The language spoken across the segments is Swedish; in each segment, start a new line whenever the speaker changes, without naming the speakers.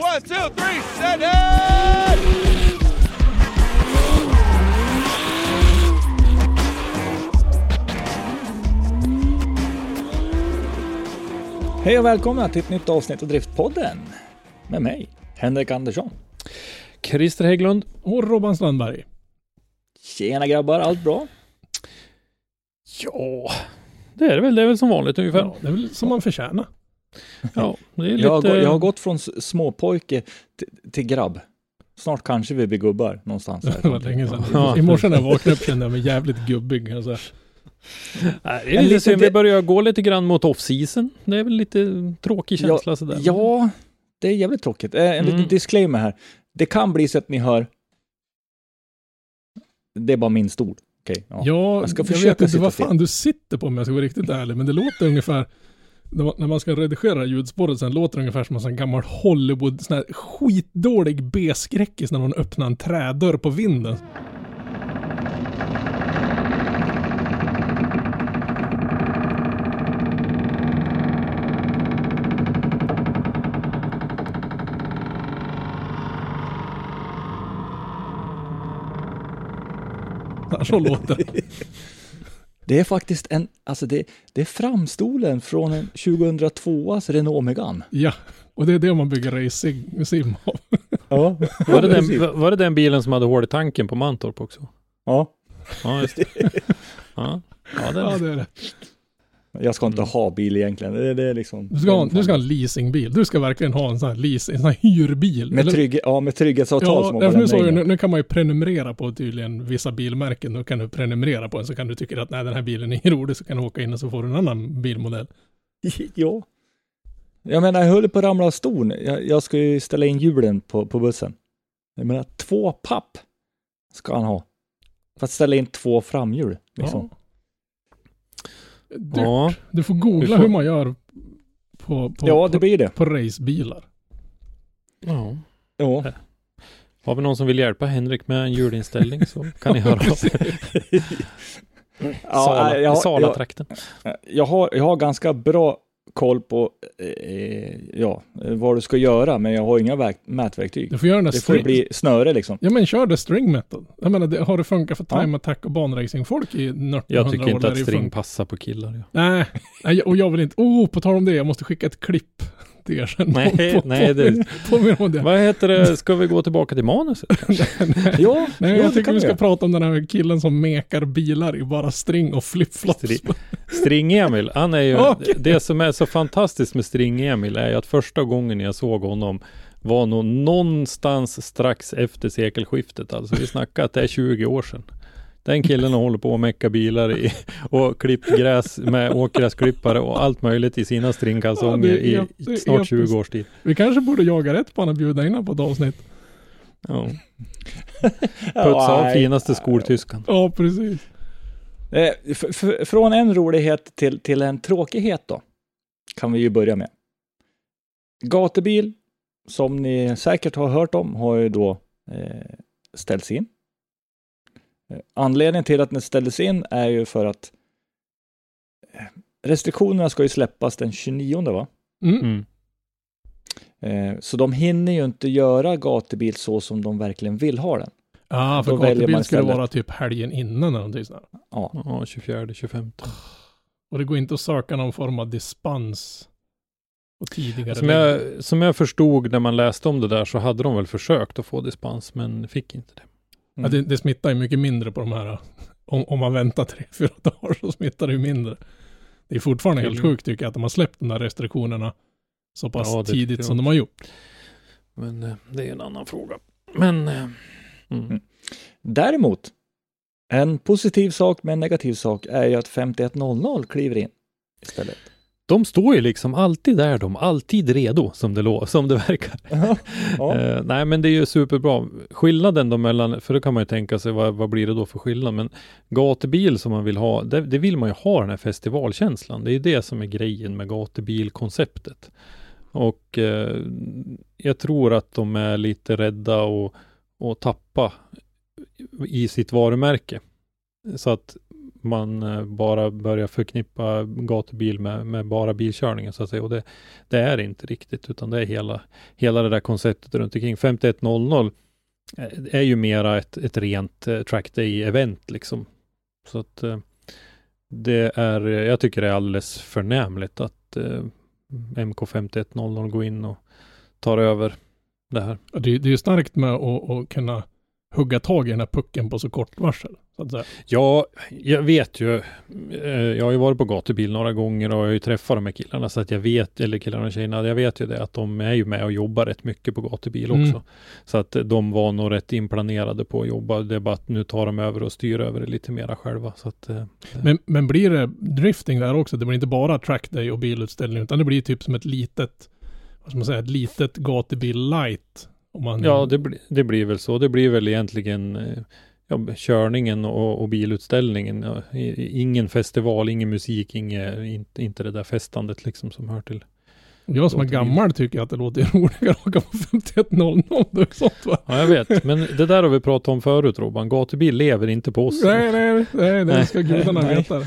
One, two, three, set it!
Hej och välkomna till ett nytt avsnitt av Driftpodden. Med mig, Henrik Andersson.
Christer Hägglund.
Och Robban Strandberg.
Tjena grabbar, allt bra?
Ja, det är det väl. Det är väl som vanligt ungefär.
Ja, det är väl som man förtjänar.
Ja, det är lite...
Jag har, gå- jag har gått från småpojke till, till grabb. Snart kanske vi blir gubbar någonstans.
Det var länge sedan.
Ja.
I morse när jag vaknade upp kände jag mig jävligt gubbig. Alltså.
Nej, det är lite synd. Vi börjar gå lite grann mot off-season. Det är väl lite tråkig känsla sådär.
Ja, det är jävligt tråkigt. Eh, En
Mm.
liten disclaimer här. Det kan bli så att ni hör... Det är bara min stol. Okej, ja.
Ja,
Jag ska
jag vet inte vad fan du sitter på om jag ska vara riktigt ärlig, men det låter ungefär när man- ska redigera ljudspåret sen låter det ungefär som en sån gammal Hollywood, sån här skitdålig B-skräckis när någon öppnar en trädörr på vinden. Så låter det.
Det är faktiskt en, alltså det, det är framstolen från en 2002as Renault Megane.
Ja, och det är det man bygger racing sim av.
Ja,
Var, det den, var det den bilen som hade hål i tanken på Mantorp också?
Ja,
Ja, just det. Ja, ja det
Ja,
är
det är det.
Jag ska inte ha bil egentligen. Det, det är liksom...
Du ska, ha, du ska ha en leasingbil. Du ska verkligen ha en sån här, leas, en sån här hyrbil.
Med, trygg, ja, med trygghetsavtal
Ja, därför nu,
lämnar
nu, nu kan man ju prenumerera på tydligen vissa bilmärken. Då kan du prenumerera på en så kan du tycka att nej den här bilen är rolig så kan du åka in och så får du en annan bilmodell.
Ja. Jag menar, jag höll på att ramla av stolen. Jag, jag ska ju ställa in hjulen på, på bussen. Jag menar, två papp ska han ha. För att ställa in två framhjul. Liksom.
Ja. Du,
Ja,
du får googla
får-
hur man gör på, på,
Ja, det
på,
blir det.
på racebilar.
ja.
Ja.
Har vi någon som vill hjälpa Henrik med en hjulinställning så kan ni höra av er. Sala,
jag, jag,
Sala-trakten.
jag, har, jag har ganska bra koll på eh, ja, vad du ska göra, men jag har inga verk, mätverktyg.
Du får göra
Det får bli snöre liksom.
Ja men kör det string method. Jag menar, det, har det funkat för
Ja.
time attack och banracing-folk i 1800
Jag tycker inte att string passar på killar. Ja.
Nej, nej, och jag vill inte. Oh, på tal om det, jag måste skicka ett klipp till er sen.
Nej,
På-
nej, det-
om det.
Vad heter det? Ska vi gå tillbaka till manuset?
Ja,
Nej,
ja,
jag
det
tycker vi ska prata om den här killen som mekar bilar i bara string och flipflops.
String- String-Emil, han är ju,
Okej.
det som är så fantastiskt med String-Emil är att första gången jag såg honom var nog någonstans strax efter sekelskiftet. Alltså vi snackar att det är 20 år sedan. Den killen hållit på att mecka bilar i, och klippt gräs med åkgräsklippare och allt möjligt i sina stringkalsonger
Ja,
i snart 20
episkt.
års tid.
Vi kanske borde jaga rätt på honom och bjuda in honom på ett avsnitt.
Ja. Putsa av finaste skoltyskan.
Ja, precis.
Eh, från en rolighet till, till en tråkighet då. Kan vi ju börja med. Gatubil, som ni säkert har hört om, har ju då eh, ställts in. Eh, Anledningen till att den ställdes in är ju för att eh, restriktionerna ska ju släppas den 29 va?
Mm.
Mm.
Eh, så de hinner ju inte göra gatubil så som de verkligen vill ha den.
Ja, för
väljer man
gatubil skulle vara typ helgen innan eller någonting sånt.
Ja,
Ja, 24, 25.
Och det går inte att söka någon form av dispens Och tidigare.
Som jag, som jag förstod när man läste om det där så hade de väl försökt att få dispens men fick inte det.
Ja, det, det smittar ju mycket mindre på de här. Om, om man väntar tre, fyra dagar så smittar det ju mindre. Det är fortfarande helt
Mm.
sjukt tycker jag att de har släppt de där restriktionerna så pass
Ja,
tidigt som de har gjort.
Men eh, det är en annan fråga. Men eh, mm.
Mm. Däremot, en positiv sak med en negativ sak är ju att 5100 kliver in istället.
De står ju liksom alltid där de, alltid redo som det, som det verkar.
ja.
Eh, nej, men det är ju superbra. Skillnaden då mellan, för då kan man ju tänka sig vad, vad blir det då för skillnad? Men gatubil som man vill ha, det, det vill man ju ha den här festivalkänslan. Det är ju det som är grejen med gatubilkonceptet. Och eh, jag tror att de är lite rädda och, och tappa i sitt varumärke. Så att man eh, bara börjar förknippa gatubil med, med bara bilkörningen så att säga. Och det, det är inte riktigt, utan det är hela, hela det där konceptet runt omkring. 5100 eh, är- ju mera ett, ett rent eh, track day-event liksom. Så att det är, jag tycker det är alldeles förnämligt att eh, MK5100 går in och tar över det här.
Det, är- det är ju starkt med att, att kunna hugga tag i den här pucken på så kort varsel. Så.
Ja, jag vet ju. eh, Jag har ju varit på gatubil några gånger och jag har ju träffat de här killarna så att jag vet, eller killarna och tjejerna, jag vet ju det att de är ju med och jobbar rätt mycket på gatubil också.
Mm.
Så att de var nog rätt inplanerade på att jobba. Det är bara att nu tar de över och styr över det lite mera själva. Så att, eh,
Men, men blir det drifting där också? Det blir inte bara trackday och bilutställning utan det blir typ som ett litet, vad ska man säga, ett litet gatubil light. Om man,
ja, det, bli- det blir väl så. Det blir väl egentligen eh, ja, körningen och, och bilutställningen. Ja, ingen festival, ingen musik, inge, inte, inte det där festandet liksom som hör till
jag som är gammal tycker att det låter roligare att åka på 5100. Det är sånt va?
Ja, jag vet. Men det där har vi pratat om förut, Robban. Gatubil lever inte på oss.
Nej, nej, nej, det ska gudarna
Nej.
veta.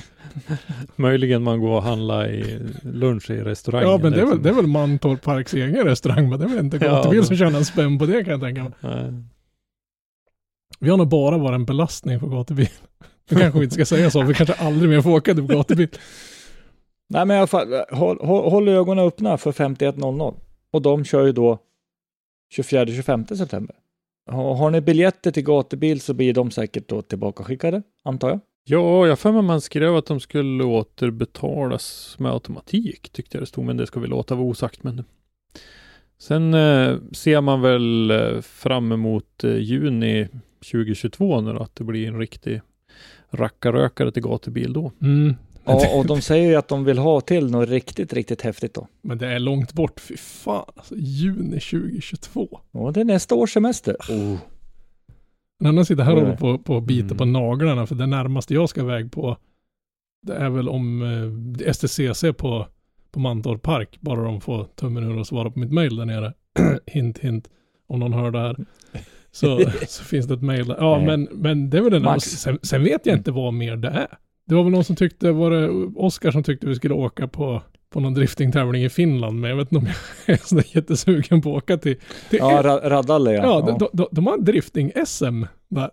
Möjligen man går och handlar i lunch i restaurangen.
Ja, men det är, väl,
liksom.
det är väl Mantorp Parks egen restaurang, men det är väl inte
Ja,
gatubil
men-
som tjänar en spänn på det kan jag tänka mig.
Nej.
Vi har nog bara varit en belastning på gatubil. Nu kanske vi inte ska säga så, vi kanske aldrig mer får åka till gatubil.
Nej, men i alla fall, håll, håll, håll ögonen öppna för 5100. Och de kör ju då 24-25 september. Har, har ni biljetter till gatubil så blir de säkert då tillbaka skickade, antar jag.
Ja, jag för mig man skrev att de skulle återbetalas med automatik, tyckte jag det stod, men det ska vi låta vara osagt. Men... Sen eh, ser man väl eh, fram emot eh, juni 2022 nu då, att det blir en riktig rackarrökare till gatubil då.
Mm.
Ja, och de säger ju att de vill ha till något riktigt, riktigt häftigt då.
Men det är långt bort, fy fan. Alltså, juni 2022.
Och det är nästa års semester. Oh.
En annan sitter här och håller på, på och biter
Mm.
på naglarna, för det närmaste jag ska iväg på, det är väl om eh, STCC på, på Mantorp Park, bara de får tummen ur och svara på mitt mail där nere. hint, hint, om någon hör det här. Så, så finns det ett mail. Ja,
Nej.
men, men det är väl den sen, sen vet jag inte vad mer det är. Det var väl någon som tyckte, var det Oskar som tyckte vi skulle åka på, på någon driftingtävling i Finland, men jag vet inte om jag är sådär jättesugen på att åka till, till
Ja, ra- Radalle ja.
Ja, de, de, de har drifting-SM där.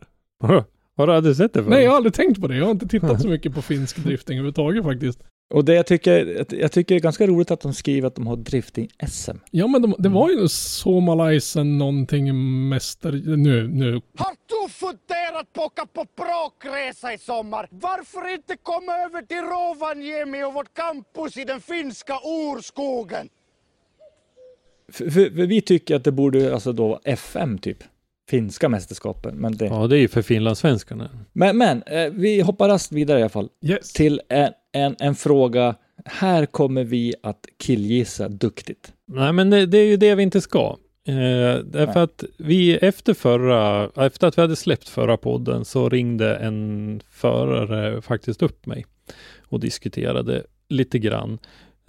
Har du aldrig sett det förut?
Nej, jag har aldrig tänkt på det. Jag har inte tittat så mycket på finsk drifting överhuvudtaget faktiskt.
Och det jag tycker, jag tycker det är ganska roligt att de skriver att de har drifting-SM.
Ja, men de, det var ju Somalaisen någonting mäster... Nu, nu.
Har du funderat på att åka på bråkresa i sommar? Varför inte komma över till Rovaniemi och vårt campus i den finska urskogen?
För, för, för vi tycker att det borde alltså då vara FM typ. Finska mästerskapen. Men, det,
Ja, det är ju för finlandssvenskarna.
men, men eh, vi hoppar raskt vidare i alla fall.
Yes.
Till en, en, en fråga. Här kommer vi att killgissa duktigt.
Nej, men det, det är ju det vi inte ska. Eh, därför
Nej.
att vi efter förra, efter att vi hade släppt förra podden så ringde en förare faktiskt upp mig och diskuterade lite grann.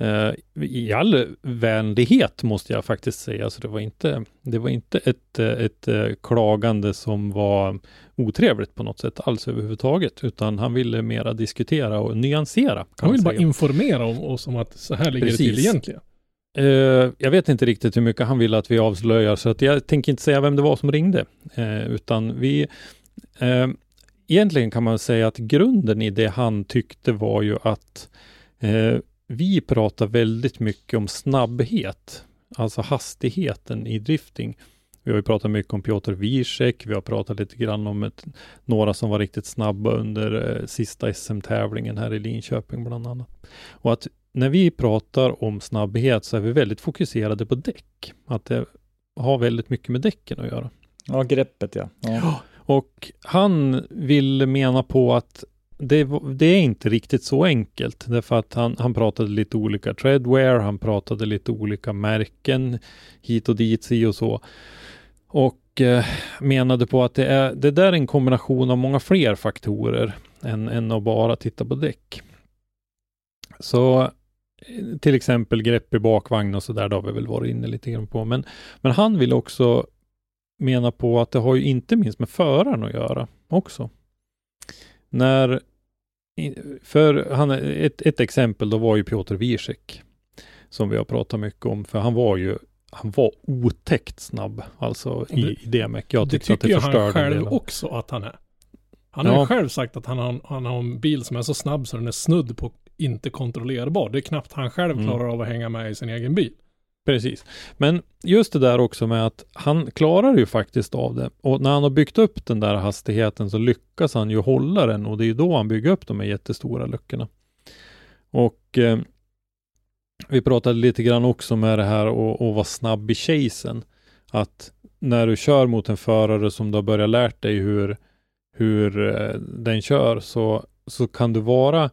Eh, I all vänlighet måste jag faktiskt säga, så det var inte, det var inte ett, ett eh, klagande som var otrevligt på något sätt alls överhuvudtaget, utan han ville mera diskutera och nyansera.
Han
man
vill bara informera om oss om att så här ligger det till
Precis.
egentligen.
Eh, jag vet inte riktigt hur mycket han ville att vi avslöjar, så att jag tänker inte säga vem det var som ringde. Eh, utan vi... Eh, egentligen kan man säga att grunden i det han tyckte var ju att vi pratar väldigt mycket om snabbhet, alltså hastigheten i drifting. Vi har ju pratat mycket om Piotr Wiesek, vi har pratat lite grann om ett, några som var riktigt snabba under eh, sista SM-tävlingen här i Linköping bland annat. Och att när vi pratar om snabbhet så är vi väldigt fokuserade på däck. Att det har väldigt mycket med däcken att göra.
Ja, greppet ja. ja.
Och han vill mena på att det, det, är inte riktigt så enkelt. Därför att han, han pratade lite olika treadwear, han pratade lite olika märken hit och dit, si och så. Och eh, menade på att det, är, det där är en kombination av många fler faktorer än, än att bara titta på däck. Så till exempel grepp i bakvagn och så där, det har vi väl varit inne lite grann på. Men, men han vill också mena på att det har ju inte minst med föraren att göra också. När, för han, ett, ett exempel då var ju Piotr Wiesek, som vi har pratat mycket om, för han var ju han var otäckt snabb, alltså det, i, i DMEC. Jag tyckte att det förstörde
han själv också att han är. Han har ja. ju själv sagt att han har, han har en bil som är så snabb så den är snudd på inte kontrollerbar. Det är knappt han själv mm. klarar av att hänga med i sin egen bil.
Precis. Men just det där också med att han klarar ju faktiskt av det. Och när han har byggt upp den där hastigheten så lyckas han ju hålla den och det är ju då han bygger upp de här jättestora luckorna. Och eh, vi pratade lite grann också med det här och, och vara snabb i chasen. Att när du kör mot en förare som du har börjat lärt dig hur, hur eh, den kör så, så kan du vara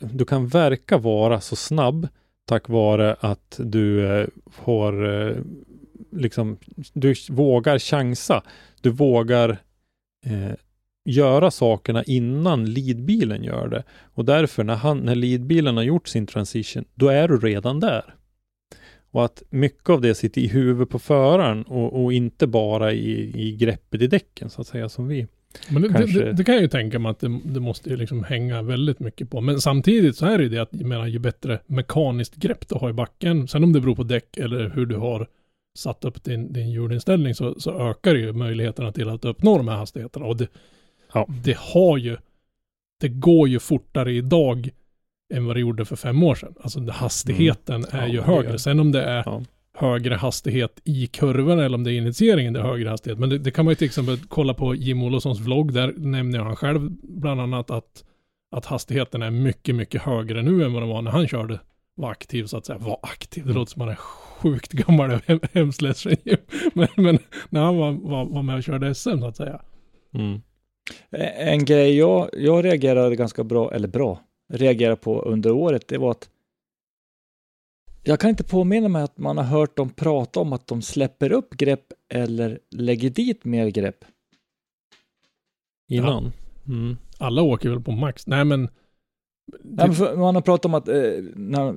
du kan verka vara så snabb tack vare att du eh, har eh, liksom, du vågar chansa. Du vågar eh, göra sakerna innan leadbilen gör det. Och därför när, han, när leadbilen har gjort sin transition, då är du redan där. Och att mycket av det sitter i huvudet på föraren och, och inte bara i, i greppet i däcken så att säga som vi
men det, kanske... det, det, kan jag ju tänka mig att det, det måste ju liksom hänga väldigt mycket på. Men samtidigt så är det ju det att, jag menar, ju bättre mekaniskt grepp du har i backen, sen om det beror på däck eller hur du har satt upp din, din hjulinställning så, så ökar ju möjligheterna till att uppnå de här hastigheterna. Och det, ja. det har ju, det går ju fortare idag än vad det gjorde för fem år sedan. Alltså hastigheten mm. är ja, ju högre. Sen om det är ja högre hastighet i kurvan eller om det är initieringen det är högre hastighet. Men det, det kan man ju till exempel kolla på Jim Olofssons vlogg. Där nämner han själv bland annat att, att hastigheten är mycket, mycket högre nu än vad den var när han körde, var aktiv så att säga. Var aktiv, det låter som han är sjukt gammal, hemskt ledsen men, men när han var, var, var med och körde SM så att säga.
Mm. En grej jag, jag reagerade ganska bra, eller bra, reagerade på under året, det var att jag kan inte påminna mig att man har hört dem prata om att de släpper upp grepp eller lägger dit mer grepp.
Innan? Ja. Mm.
Alla åker väl på max? Nej men...
Nej, men man har pratat om att, eh, när,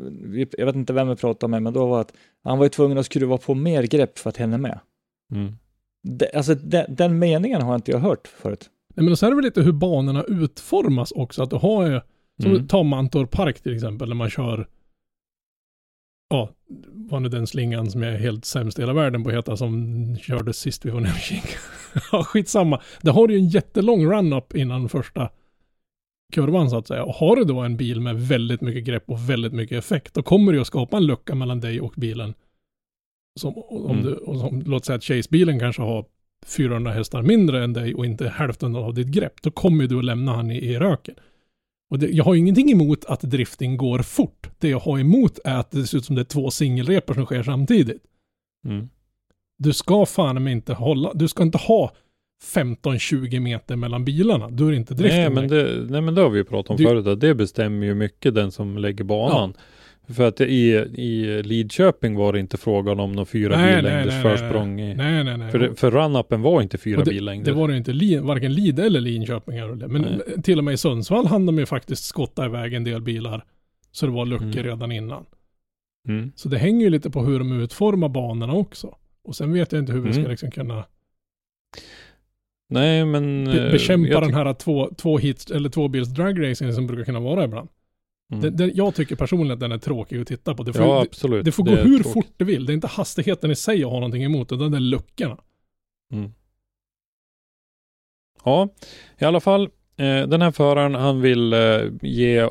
jag vet inte vem vi pratade med, men då var att han var ju tvungen att skruva på mer grepp för att hänga med. Mm. De, alltså de, den meningen har inte jag hört förut.
Nej men så är det väl lite hur banorna utformas också, att du har ju, som mm. ta Mantorp Park till exempel, när man kör ja, var nu den slingan som jag är helt sämst i hela världen på att heta som körde sist vi var nere Ja, skitsamma. Det har ju en jättelång run-up innan första kurvan så att säga. Och har du då en bil med väldigt mycket grepp och väldigt mycket effekt, då kommer det att skapa en lucka mellan dig och bilen. Som, om mm. du, och som, låt säga att Chase-bilen kanske har 400 hästar mindre än dig och inte hälften av ditt grepp. Då kommer du att lämna han i, i röken. Och det, jag har ingenting emot att drifting går fort. Det jag har emot är att det ser ut som det är två singelrepor som sker samtidigt. Mm. Du ska fan inte hålla, du ska inte ha 15-20 meter mellan bilarna. Då är det inte drifting.
Nej men det, nej, men det har vi ju pratat om du, förut. Det bestämmer ju mycket den som lägger banan. Ja. För att i, i Lidköping var det inte frågan om någon fyra nej, billängders nej, nej, försprång.
Nej, nej, nej. nej.
För, för run-upen var inte fyra det, billängder.
Det var det inte, li, varken Lid eller Linköping. Men nej. till och med i Sundsvall hann de ju faktiskt skotta iväg en del bilar. Så det var luckor mm. redan innan. Mm. Så det hänger ju lite på hur de utformar banorna också. Och sen vet jag inte hur vi mm. ska liksom kunna
Nej men...
Be eh, bekämpa den här två, två hits eller två bils dragracing som brukar kunna vara ibland. Mm. Det, det, jag tycker personligen att den är tråkig att titta på. Det får,
ja, absolut.
Det, det får gå det hur tråkigt. fort det vill. Det är inte hastigheten i sig jag har någonting emot, utan det är luckorna. Mm.
Ja, i alla fall. Eh, den här föraren, han vill eh, ge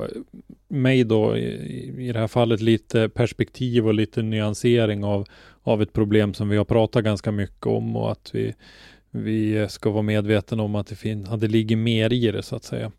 mig då i, i det här fallet lite perspektiv och lite nyansering av, av ett problem som vi har pratat ganska mycket om och att vi, vi ska vara medvetna om att det, fin- att det ligger mer i det så att säga.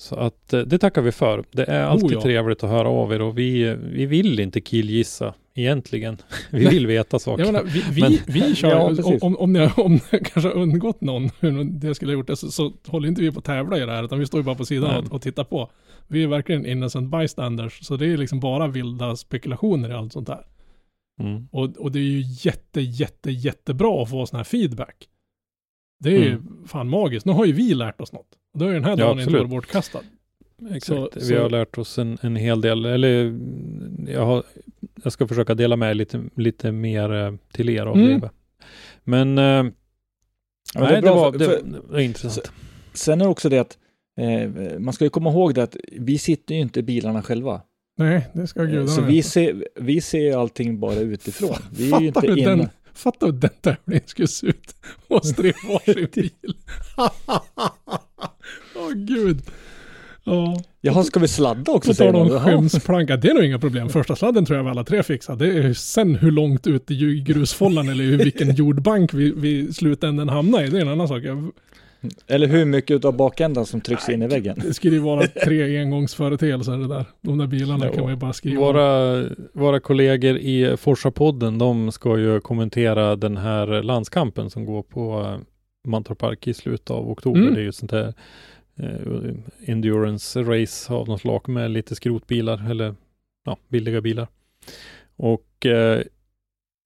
Så att eh, det tackar vi för. Det är alltid
Oh ja.
trevligt att höra av er och vi, vi vill inte killgissa egentligen. Vi vill veta saker.
Menar, vi, vi,
Men-
vi kör,
Ja,
om, om, ni, om det kanske har undgått någon hur det skulle ha gjort det, så, så håller inte vi på att tävla i det här, utan vi står ju bara på sidan
Nej.
och, och tittar på. Vi är verkligen innocent bystanders, så det är liksom bara vilda spekulationer i allt sånt här.
Mm.
Och, och det är ju jätte, jätte, jättebra att få sån här feedback. Det är ju
Mm.
fan magiskt. Nu har ju vi lärt oss något. Då är ju den här
Ja,
dagen inte
absolut.
varit bortkastad.
Exakt.
Så-
vi
så-
har lärt oss en, en hel del. Eller jag, har, jag ska försöka dela med lite, lite mer eh, till er av
Mm.
det. Men, eh,
Ja, men det är
nej, det,
bra
var,
för-
det,
för-
det var intressant.
Sen är det också det att eh, man ska ju komma ihåg det att vi sitter ju inte i bilarna själva.
Nej, det ska gudarna
Så vi ser, vi ser allting bara utifrån. Vi är ju inte inne.
Du hur den tävlingen skulle se ut? Och tre varsin bil. Åh gud. Ja,
Jaha, ska vi sladda också
på tal om skämsplanka, det är nog inga problem. Första sladden tror jag vi alla tre fixar. Det är sen hur långt ut i grusfållan eller vilken jordbank vi, vi i slutändan hamnar i, det är en annan sak. Jag,
Eller hur mycket av bakändan som trycks in i väggen.
det skulle ju vara tre engångsföreteelser det där. De där bilarna
Ja.
kan man ju bara skriva.
Våra, våra kollegor i Forsa-podden, de ska ju kommentera den här landskampen som går på eh, Mantorp Park i slutet av oktober.
Mm.
Det är ju sånt där eh, endurance race av något slag med lite skrotbilar eller ja, billiga bilar. Och eh,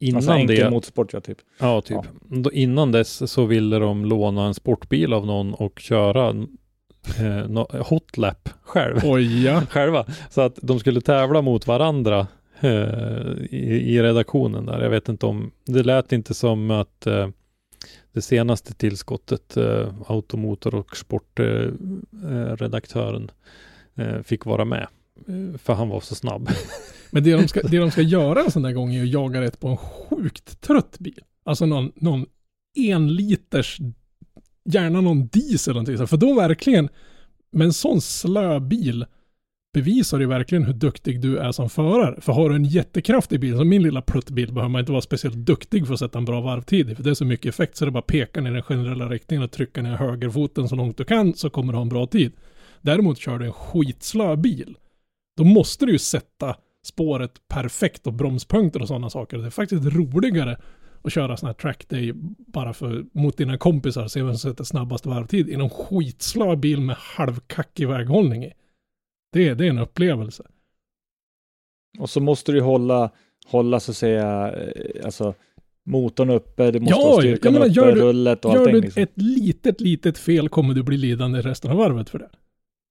innan
Alltså enkel
det,
motorsport ja, typ.
ja, typ, Då, innan dess så ville de låna en sportbil av någon och köra eh, no, hotlap själv
Oj ja.
själva. Så att de skulle tävla mot varandra eh, i, i redaktionen där. Jag vet inte om, det lät inte som att eh, det senaste tillskottet, eh, automotor och sportredaktören, eh, redaktören, eh, fick vara med. Eh, för han var så snabb.
Men det de, ska, det de ska göra en sån där gång är att jaga rätt på en sjukt trött bil. Alltså någon, någon en liters, gärna någon diesel eller någonting. För då verkligen, med en sån slö bil bevisar ju verkligen hur duktig du är som förare. För har du en jättekraftig bil, som min lilla pluttbil, behöver man inte vara speciellt duktig för att sätta en bra varvtid i. För det är så mycket effekt så det bara pekar ner i den generella riktningen och trycker ner högerfoten så långt du kan så kommer du ha en bra tid. Däremot kör du en skitslö bil. Då måste du ju sätta spåret perfekt och bromspunkter och sådana saker. Det är faktiskt roligare att köra sån här track day bara för, mot dina kompisar, se vem som sätter snabbast varvtid i någon skitslö bil med halvkackig väghållning i. Det, det är en upplevelse.
Och så måste du ju hålla, hålla så att säga, eh, alltså motorn uppe, du måste
Ja,
ha styrkan
menar,
uppe,
gör du-
rullet och
Gör
allting.
du
Liksom.
ett litet, litet fel kommer du bli lidande resten av varvet för det.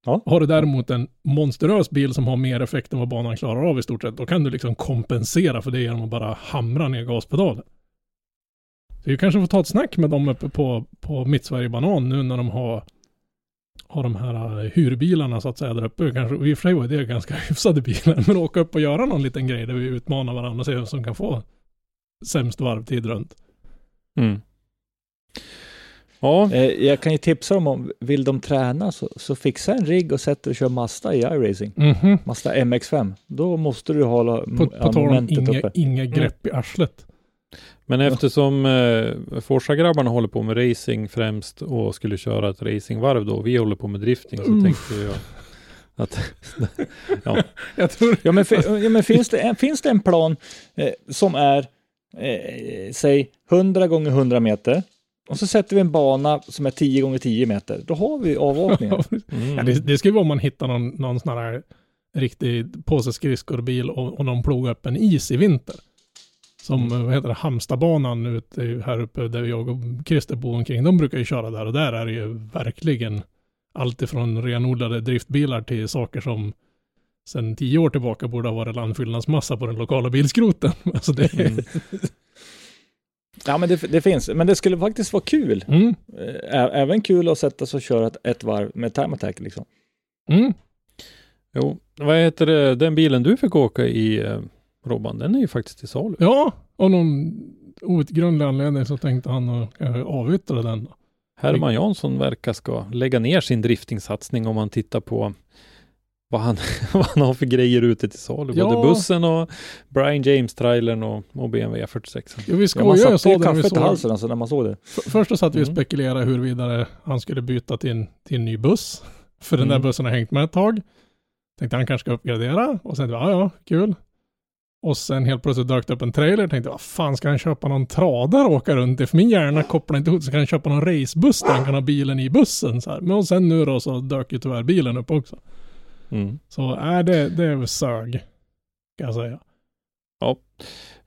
Ja.
Har du däremot en monsterös bil som har mer effekt än vad banan klarar av i stort sett, då kan du liksom kompensera för det genom att bara hamra ner gaspedalen. Så vi kanske får ta ett snack med dem uppe på, på Mittsverige Banan nu när de har, har de här uh, hyrbilarna så att säga där uppe. Kanske, i och för sig var det ganska hyfsade bilar, men åka upp och göra någon liten grej där vi utmanar varandra och se vem som kan få sämst varvtid runt.
Mm. Ja,
Eh, jag kan ju tipsa dem om, vill de träna så, så fixa en rigg och sätt dig och kör Mazda i iRacing.
Mhm.
Mazda MX5. Då måste du hålla
På, på
ja,
tal om
momentet
inga,
uppe.
inga grepp i arslet.
men eftersom eh, Forsa-grabbarna håller på med racing främst och skulle köra ett racingvarv då, och vi håller på med drifting, så
Uff.
tänkte jag att ja,
Jag tror...
Ja men, ja, men finns, det en, finns det en plan eh, som är, eh, säg 100 gånger 100 meter och så sätter vi en bana som är 10 gånger 10 meter. Då har vi avåkningen.
mm.
Ja, det, det ska ju vara om man hittar någon, någon sån här riktig påse skridskor-bil och, och någon plogar upp en is i vinter. Som,
Mm.
vad heter det, Hamstabanan ute här uppe där jag och Christer bor omkring. De brukar ju köra där och där är det ju verkligen allt ifrån renodlade driftbilar till saker som sedan tio år tillbaka borde ha varit landfyllnadsmassa på den lokala bilskroten. Alltså det.
Mm.
Ja men det, det finns, men det skulle faktiskt vara kul.
Mm,
ä- även kul att sätta sig och köra ett, ett varv med time attack liksom.
mm.
Jo, vad heter det, den bilen du fick åka i eh, Robban, den är ju faktiskt till salu.
Ja, av någon outgrundlig anledning så tänkte han att eh, avyttra den.
Herman Jansson verkar ska lägga ner sin driftingsatsning om man tittar på vad han, vad han har för grejer ute till salu.
Ja.
Både bussen och Brian James-trailern och, och BMW 46.
Ja, vi
Ja, man satte
sa
ju kaffet i halsen alltså när man såg det.
F- Först så satt vi och
Mm.
spekulerade huruvida han skulle byta till en, till en ny buss. För den där
Mm.
bussen har hängt med ett tag. Tänkte han kanske ska uppgradera. Och sen, ja ja, kul. Och sen helt plötsligt dök det upp en trailer. Tänkte, vad fan ska han köpa någon tradare och åka runt i? För min hjärna kopplar inte ihop. Så kan han köpa någon racebuss där han kan ha bilen i bussen. Så här. Men och sen nu då så dök ju tyvärr bilen upp också.
Mm.
Så är det, det är sög. Kan jag säga.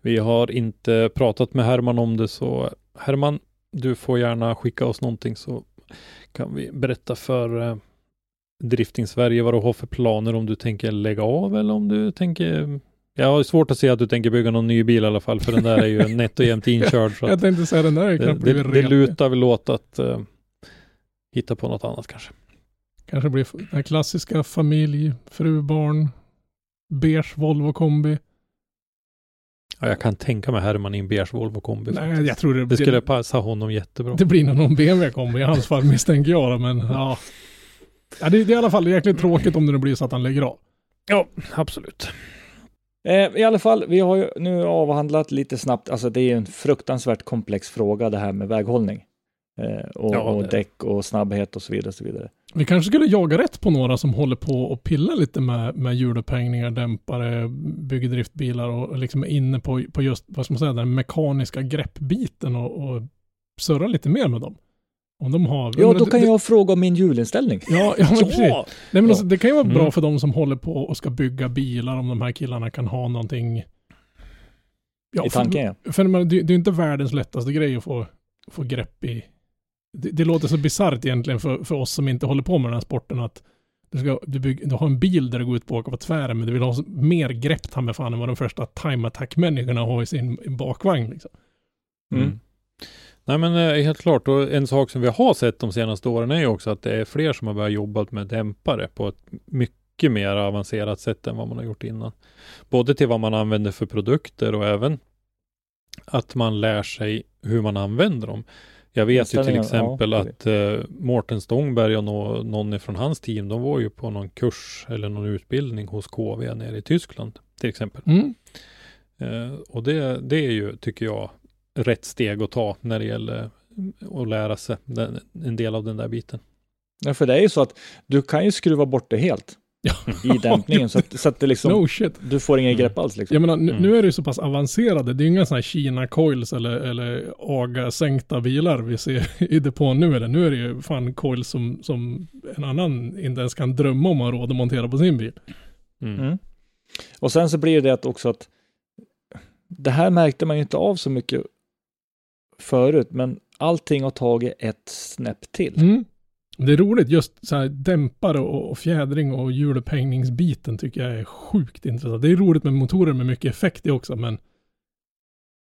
Vi har inte pratat med Herman om det så Herman, du får gärna skicka oss någonting så kan vi berätta för eh, Drifting Sverige vad du har för planer om du tänker lägga av eller om du tänker Jag har svårt att se att du tänker bygga någon ny bil i alla fall för den där är ju nätt och jämnt inkörd. Så
Jag tänkte säga den där är
det,
knappt
det, det
repig.
lutar väl åt att eh, hitta på något annat kanske.
Kanske blir den här klassiska familj, fru, barn, beige Volvo kombi.
Ja, jag kan tänka mig Herman i en beige Volvo kombi.
Nej, jag tror det,
det skulle passa honom jättebra.
det blir nog någon BMW kombi i hans fall misstänker jag men ja. ja det, det är i alla fall jäkligt tråkigt om det nu blir så att han lägger av.
Ja, absolut.
Eh, I alla fall, vi har ju nu avhandlat lite snabbt, alltså det är ju en fruktansvärt komplex fråga det här med väghållning. Eh, och,
Ja,
och däck och snabbhet och så vidare. Och så vidare.
Vi kanske skulle jaga rätt på några som håller på och pillar lite med, med hjulupphängningar, dämpare, bygger driftbilar och och liksom är inne på, på just, vad ska man säga, den mekaniska greppbiten och, och surrar lite mer med dem. Om de har...
Ja, då kan
det-
jag fråga om min hjulinställning.
Ja, ja men precis.
Ja!
Nej, men
Ja.
alltså, det kan ju vara bra
Mm.
för de som håller på och ska bygga bilar om de här killarna kan ha någonting. Ja,
I tanken ja.
För, för man, det, det är inte världens lättaste grej att få, få grepp i. Det, det låter så bisarrt egentligen för, för oss som inte håller på med den här sporten att du, ska, du, bygg, du har en bil där du går ut på att åka på tvären men du vill ha mer grepp ta med fan än vad de första time attack-människorna har i sin bakvagn. Liksom.
Mm.
Mm. Nej men eh, helt klart, och en sak som vi har sett de senaste åren är ju också att det är fler som har börjat jobba med dämpare på ett mycket mer avancerat sätt än vad man har gjort innan. Både till vad man använder för produkter och även att man lär sig hur man använder dem. Jag vet ju till exempel
ja,
att eh, Mårten Stångberg och nå, någon från hans team, de var ju på någon kurs eller någon utbildning hos KV nere i Tyskland till exempel.
Mm.
Eh, och det, det är ju, tycker jag, rätt steg att ta när det gäller att lära sig den, en del av den där biten.
ja. För det är ju så att du kan ju skruva bort det helt. I dämpningen så att, så att det liksom,
No shit.
du får ingen
Mm.
grepp alls liksom.
Jag menar, nu,
Mm.
nu är det ju så pass avancerade. Det är ju inga sådana här Kina-coils eller, eller AGA-sänkta bilar vi ser i depån nu. Eller nu är det ju fan coils som, som en annan inte ens kan drömma om att ha råd att montera på sin bil.
Mm.
Mm. Och sen så blir det att också att det här märkte man ju inte av så mycket förut, men allting har tagit ett snäpp till.
Det är roligt, just så här dämpare och, och fjädring och hjulupphängningsbiten tycker jag är sjukt intressant. Det är roligt med motorer med mycket effekt det också, men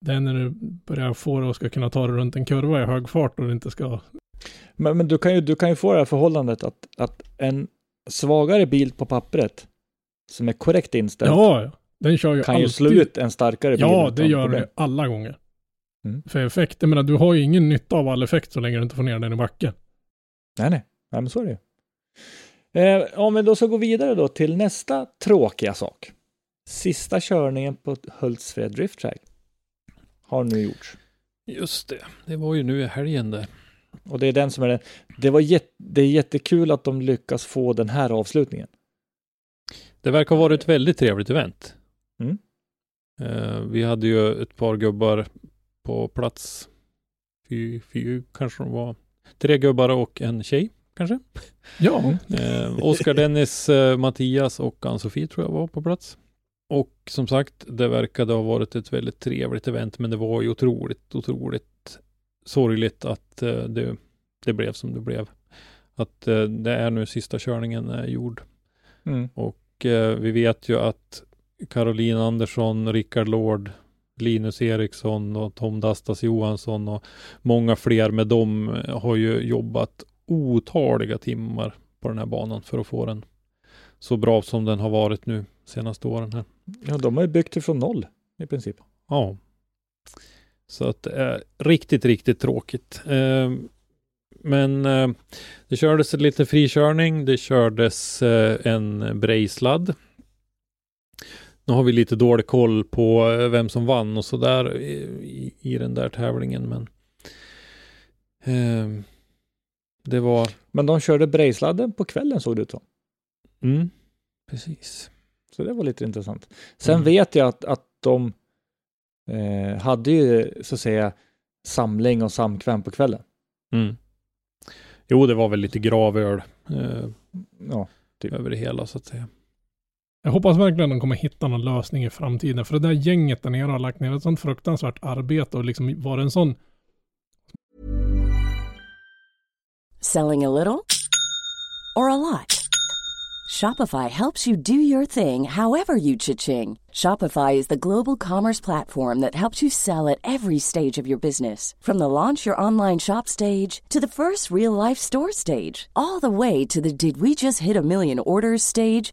det är när du börjar få det och ska kunna ta det runt en kurva i hög fart och det inte ska...
Men, men du, kan ju, du kan ju få det här förhållandet att, att en svagare bil på pappret som är korrekt inställd
Ja. Den kör ju
kan ju
alltid...
slå ut en starkare bil.
Ja, det gör
problem.
det alla gånger.
Mm.
För effekt, jag menar du har ju ingen nytta av all effekt så länge du inte får ner den i backen.
Nej, nej, nej, men så är det ju. eh, Om vi då ska gå vidare då till nästa tråkiga sak. Sista körningen på Hultsfred Drift Track har nu gjorts.
Just det, det var ju nu i helgen där.
Och det är den som är den. Det, var jätte, det är jättekul att de lyckas få den här avslutningen.
Det verkar ha varit ett väldigt trevligt event.
Mm.
Eh, vi hade ju ett par gubbar på plats. Fy, fy kanske de var. Tre gubbar och en tjej kanske.
Ja,
Eh, Oskar, Dennis, eh, Mattias och Ann-Sofie tror jag var på plats. Och som sagt, det verkade ha varit ett väldigt trevligt event, men det var ju otroligt, otroligt sorgligt att eh, det, det blev som det blev. Att eh, det är nu sista körningen är gjord.
Mm.
Och eh, vi vet ju att Caroline Andersson, Rickard Lord, Linus Eriksson och Tom Dastas Johansson och många fler med dem eh, har ju jobbat otaliga timmar på den här banan för att få den så bra som den har varit nu senaste åren här.
Ja, de har ju byggt det från noll i princip.
Ja. Så att det är riktigt, riktigt tråkigt. Eh, men eh, det kördes lite frikörning, det kördes eh, en brejsladd. Nu har vi lite dålig koll på eh, vem som vann och sådär i, i, den där tävlingen, men eh, det var...
Men de körde brejsladden på kvällen såg det ut som.
Mm, precis.
Så det var lite intressant. Sen
Mm.
vet jag att, att de eh, hade ju så att säga samling och samkväm på kvällen.
Mm. Jo, det var väl lite gravöl eh,
Ja,
över det hela så att säga.
Jag hoppas verkligen de kommer hitta någon lösning i framtiden. För det där gänget där nere har lagt ner ett sånt fruktansvärt arbete och liksom var en sån
Selling a little or a lot? Shopify helps you do your thing however you cha-ching. Shopify is the global commerce platform that helps you sell at every stage of your business. From the launch your online shop stage to the first real life store stage, all the way to the did we just hit a million orders stage.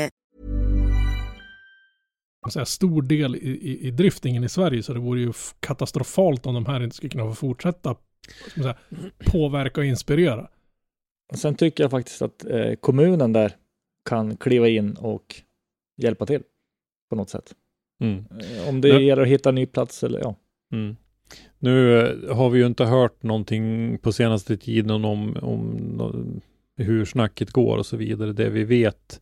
Så stor del i, i, i driftingen i Sverige. Så det vore ju katastrofalt om de här inte skulle kunna få fortsätta säga, påverka och inspirera.
Och sen tycker jag faktiskt att eh, kommunen där kan kliva in och hjälpa till på något sätt.
Mm.
Eh, Om det
Ja.
gäller att hitta en ny plats eller ja.
Mm. Nu eh, har vi ju inte hört någonting på senaste tiden om, om hur snacket går och så vidare. Det vi vet,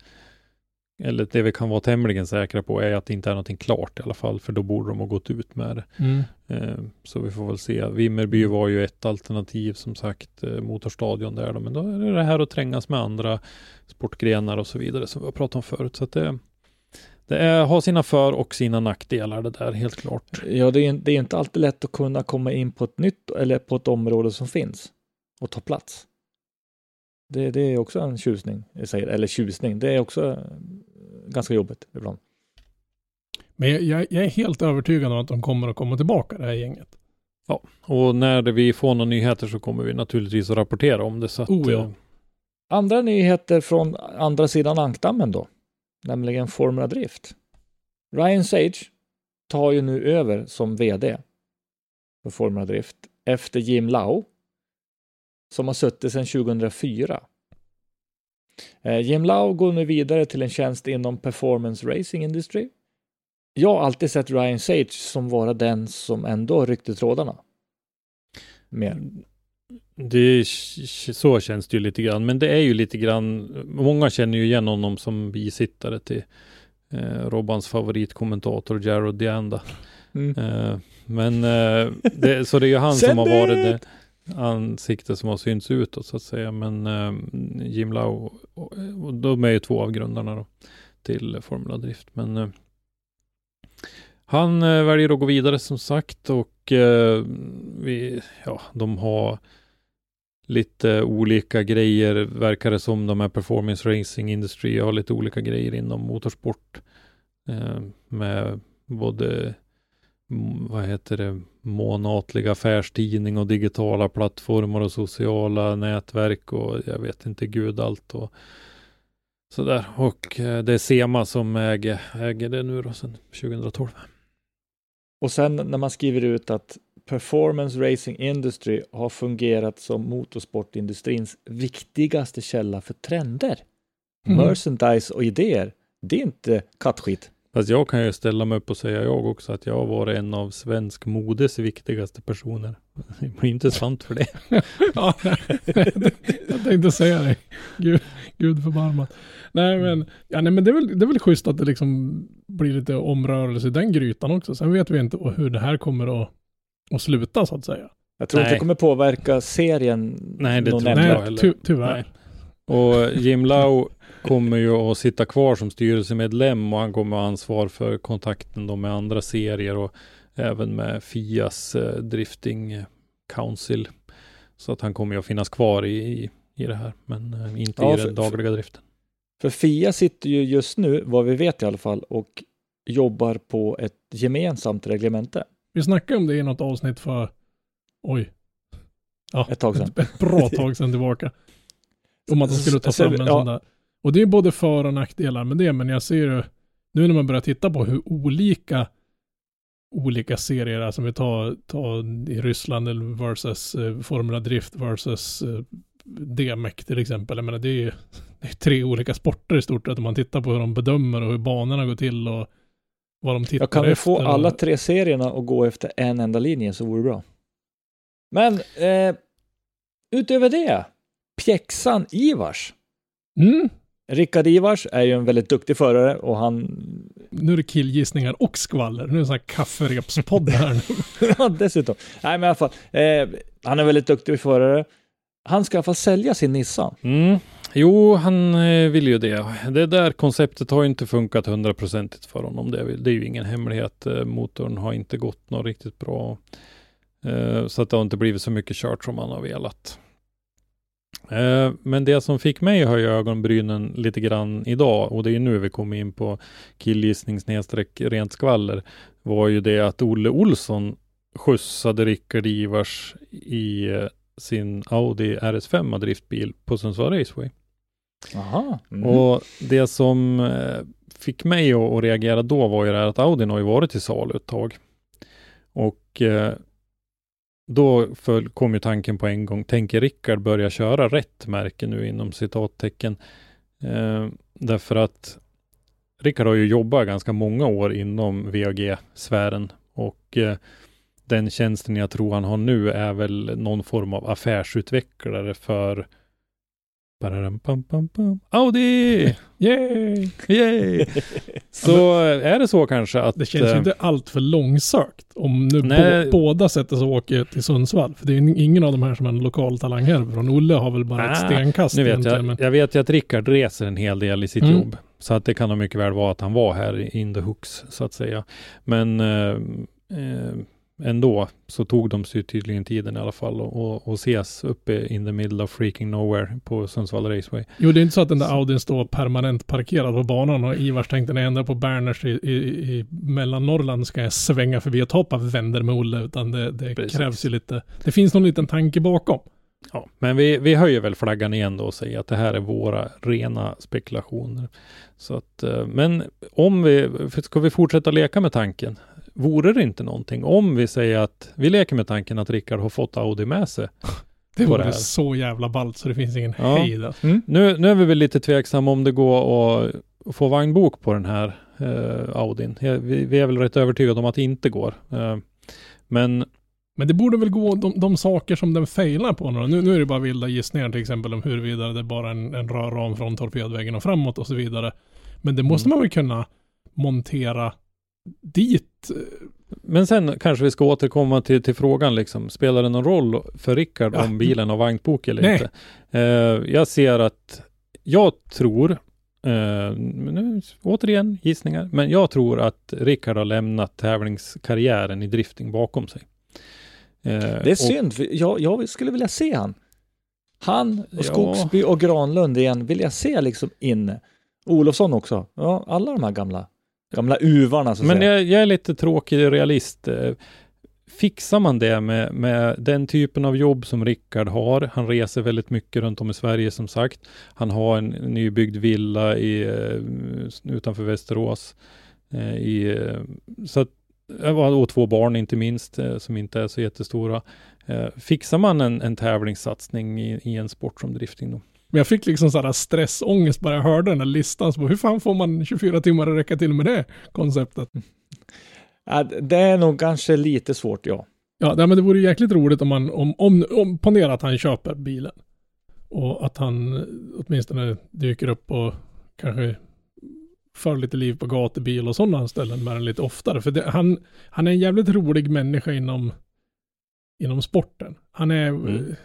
eller det vi kan vara tämligen säkra på, är att det inte är någonting klart i alla fall, för då borde de ha gått ut med det. Eh, Så vi får väl se. Vimmerby var ju ett alternativ som sagt, eh, motorstadion där då, men då är det här att trängas med andra sportgrenar och så vidare som vi har pratat om förut. Så det, det är, har sina för och sina nackdelar det där, helt klart.
Ja, det är, det är inte alltid lätt att kunna komma in på ett nytt eller på ett område som finns och ta plats. Det, det är också en tjusning, eller tjusning, det är också ganska jobbigt ibland.
Men jag, jag, är helt övertygad om att de kommer att komma tillbaka det här gänget.
Och när vi får några nyheter så kommer vi naturligtvis att rapportera om det. Så att,
Oh ja.
eh,
Andra nyheter från andra sidan ankdammen då, nämligen Formula Drift. Ryan Sage tar ju nu över som VD för Formula Drift efter Jim Lau som har suttit sedan 2004. Eh, Jim Lau går nu vidare till en tjänst inom Performance Racing Industry. Jag har alltid sett Ryan Sage som vara den som ändå ryckte trådarna. Mer.
det, så känns det ju lite grann. Men det är ju lite grann, många känner ju igen honom som bisittare till eh, Robbans favoritkommentator Jared Dianda.
Mm.
Eh, men eh, det, så det är ju han som har varit
it!
det ansikte som har synts utåt så att säga. Men eh, Jim Lau, och, och de är ju två av grundarna då till Formula Drift. Men eh, han eh, väljer att gå vidare som sagt och eh, vi, ja, de har lite olika grejer, verkar det som de här performance racing industry har lite olika grejer inom motorsport. Eh, med både, vad heter det, månatlig affärstidning och digitala plattformar och sociala nätverk och jag vet inte gud allt och sådär. Och eh, det är Sema som äger, äger det nu då sedan 2012.
Och sen när man skriver ut att Performance Racing Industry har fungerat som motorsportindustrins viktigaste källa för trender,
Mm.
merchandise och idéer. Det är inte kattskit.
Fast jag kan ju ställa mig upp och säga jag också att jag har varit en av svensk modes viktigaste personer. Det blir inte sant för det.
ja, jag tänkte säga det. Gud, Gud förbarmat. Nej men, ja, nej, men det, är väl, det är väl schysst att det liksom bli lite omrörelse i den grytan också. Sen vet vi inte hur det här kommer att, att sluta så att säga.
Jag tror inte
Nej.
det kommer påverka serien
Nej, det tror jag
Nej,
heller.
ty, tyvärr.
Nej. Och Jim Lau kommer ju att sitta kvar som styrelsemedlem och han kommer att ha ansvar för kontakten då med andra serier och även med Fias eh, Drifting Council. Så att han kommer ju att finnas kvar i, i, i det här, men eh, inte
Ja,
i
för-
den dagliga driften.
För Fia sitter ju just nu, vad vi vet i alla fall, och jobbar på ett gemensamt reglemente.
Vi snackade om det i något avsnitt för, oj. Ja,
Ett tag sedan.
Ett, ett bra tag sedan tillbaka. Om att de skulle ta fram en
ja.
sån där. Och det är både för och nackdelar med det, men jag ser ju nu när man börjar titta på hur olika olika serier är, som vi tar, tar i Ryssland versus eh, Formula Drift versus eh, DMEC till exempel. Jag menar det är ju det är tre olika sporter i stort sett om man tittar på hur de bedömer och hur banorna går till och vad de tittar
Jag kan vi
efter.
få
och-
alla tre serierna att gå efter en enda linje så vore det bra. Men eh, utöver det, pjäxan Ivars.
Mm,
Rickard Ivars är ju en väldigt duktig förare och han,
nu är det killgissningar och skvaller. Nu är det en sån här kafferepspodd här
ja dessutom, nej men i alla fall, eh, han är väldigt duktig förare. Han ska i alla fall sälja sin Nissan.
Mm. Jo, han eh, vill ju det. Det där konceptet har ju inte funkat hundraprocentigt för honom. Det är, det är ju ingen hemlighet. Eh, Motorn har inte gått något riktigt bra. Eh, Så att det har inte blivit så mycket kört som han har velat. Eh, Men det som fick mig att höja ögonbrynen lite grann idag, och det är nu vi kommer in på killgissning rent skvaller, var ju det att Olle Olsson skjutsade Rickard Ivars i eh, sin Audi RS5 driftbil på Sundsvall Raceway.
Aha. Mm.
Och det som eh, fick mig att, reagera då var ju det här att Audin har ju varit till salu ett tag. Och eh, då föll, kom ju tanken på en gång, tänker Rickard börja köra rätt märke nu inom citattecken? Eh, därför att Rickard har ju jobbat ganska många år inom VAG-sfären och eh, den tjänsten jag tror han har nu är väl någon form av affärsutvecklare för Pararam, pam, pam, pam. Audi!
Yay!
Yay! Så eh, är det så kanske att...
Det känns ju
eh,
inte allt för långsökt om nu
Nej.
bå- båda sätter sig och åker till Sundsvall. För det är ingen av de här som är en lokal talang härifrån. Olle har väl bara ett
Ah,
stenkast
Nu vet jag,
Men
jag vet ju att Rickard reser en hel del i sitt
Mm.
jobb. Så att det kan nog mycket väl vara att han var här in the hooks så att säga. Men eh, eh, ändå så tog de sig tydligen tiden i alla fall och, och, och ses uppe in the middle of freaking nowhere på Sundsvall Raceway.
jo, det är inte så att den där Audin står permanent parkerad på banan och Ivars tänkte när jag ändrar på Berners i, i, i Mellannorrland ska jag svänga förbi ett par vänder med Olle. Utan det, det krävs ju lite. Det finns någon liten tanke bakom.
Ja, men vi, vi höjer väl flaggan igen då och säger att det här är våra rena spekulationer. Så att, eh, men om vi, ska vi fortsätta leka med tanken? Vore det inte någonting om vi säger att vi leker med tanken att Rickard har fått Audi med sig?
Det vore
det
så jävla ballt så det finns ingen
Ja.
hejd. alltså.
Nu, nu är vi väl lite tveksamma om det går att få vagnbok på den här eh, Audin. Vi, vi är väl rätt övertygade om att det inte går. Eh, men
Men det borde väl gå de, de saker som den failar på nu. nu. Är det bara vilda gissningar till exempel om huruvida det är bara en, en rörram från torpedväggen och framåt och så vidare. Men det måste
Mm.
man väl kunna montera dit.
Men sen kanske vi ska återkomma till, till frågan liksom. Spelar det någon roll för Rickard
Ja.
om bilen har vagnbok eller
Nej.
inte? Eh, jag ser att jag tror, eh, nu, återigen gissningar, men jag tror att Rickard har lämnat tävlingskarriären i drifting bakom sig. Eh,
Det är synd, för jag, jag skulle vilja se han. Han
Ja.
och Skogsby och Granlund igen vill jag se liksom inne. Olofsson också. Ja, alla de här gamla, gamla uvarna så att
Men
säga.
jag, jag är lite tråkig realist. Eh, Fixar man det med, med den typen av jobb som Rickard har, han reser väldigt mycket runt om i Sverige som sagt. Han har en nybyggd villa i, eh, utanför Västerås. eh, I, så att, och två barn inte minst, som inte är så jättestora. Fixar man en, en tävlingssatsning i, i en sport som drifting då?
Men jag fick liksom sådär stressångest bara jag hörde den här listan. Så bara, hur fan får man 24 timmar att räcka till med det konceptet?
Ja, det är nog kanske lite svårt, ja.
Ja, men det vore jäkligt roligt om man, om, om, om ponera att han köper bilen. Och att han åtminstone dyker upp och kanske för lite liv på gatubil och sådana ställen med den lite oftare. För det, han, han är en jävligt rolig människa inom, inom sporten. Han är...
Mm.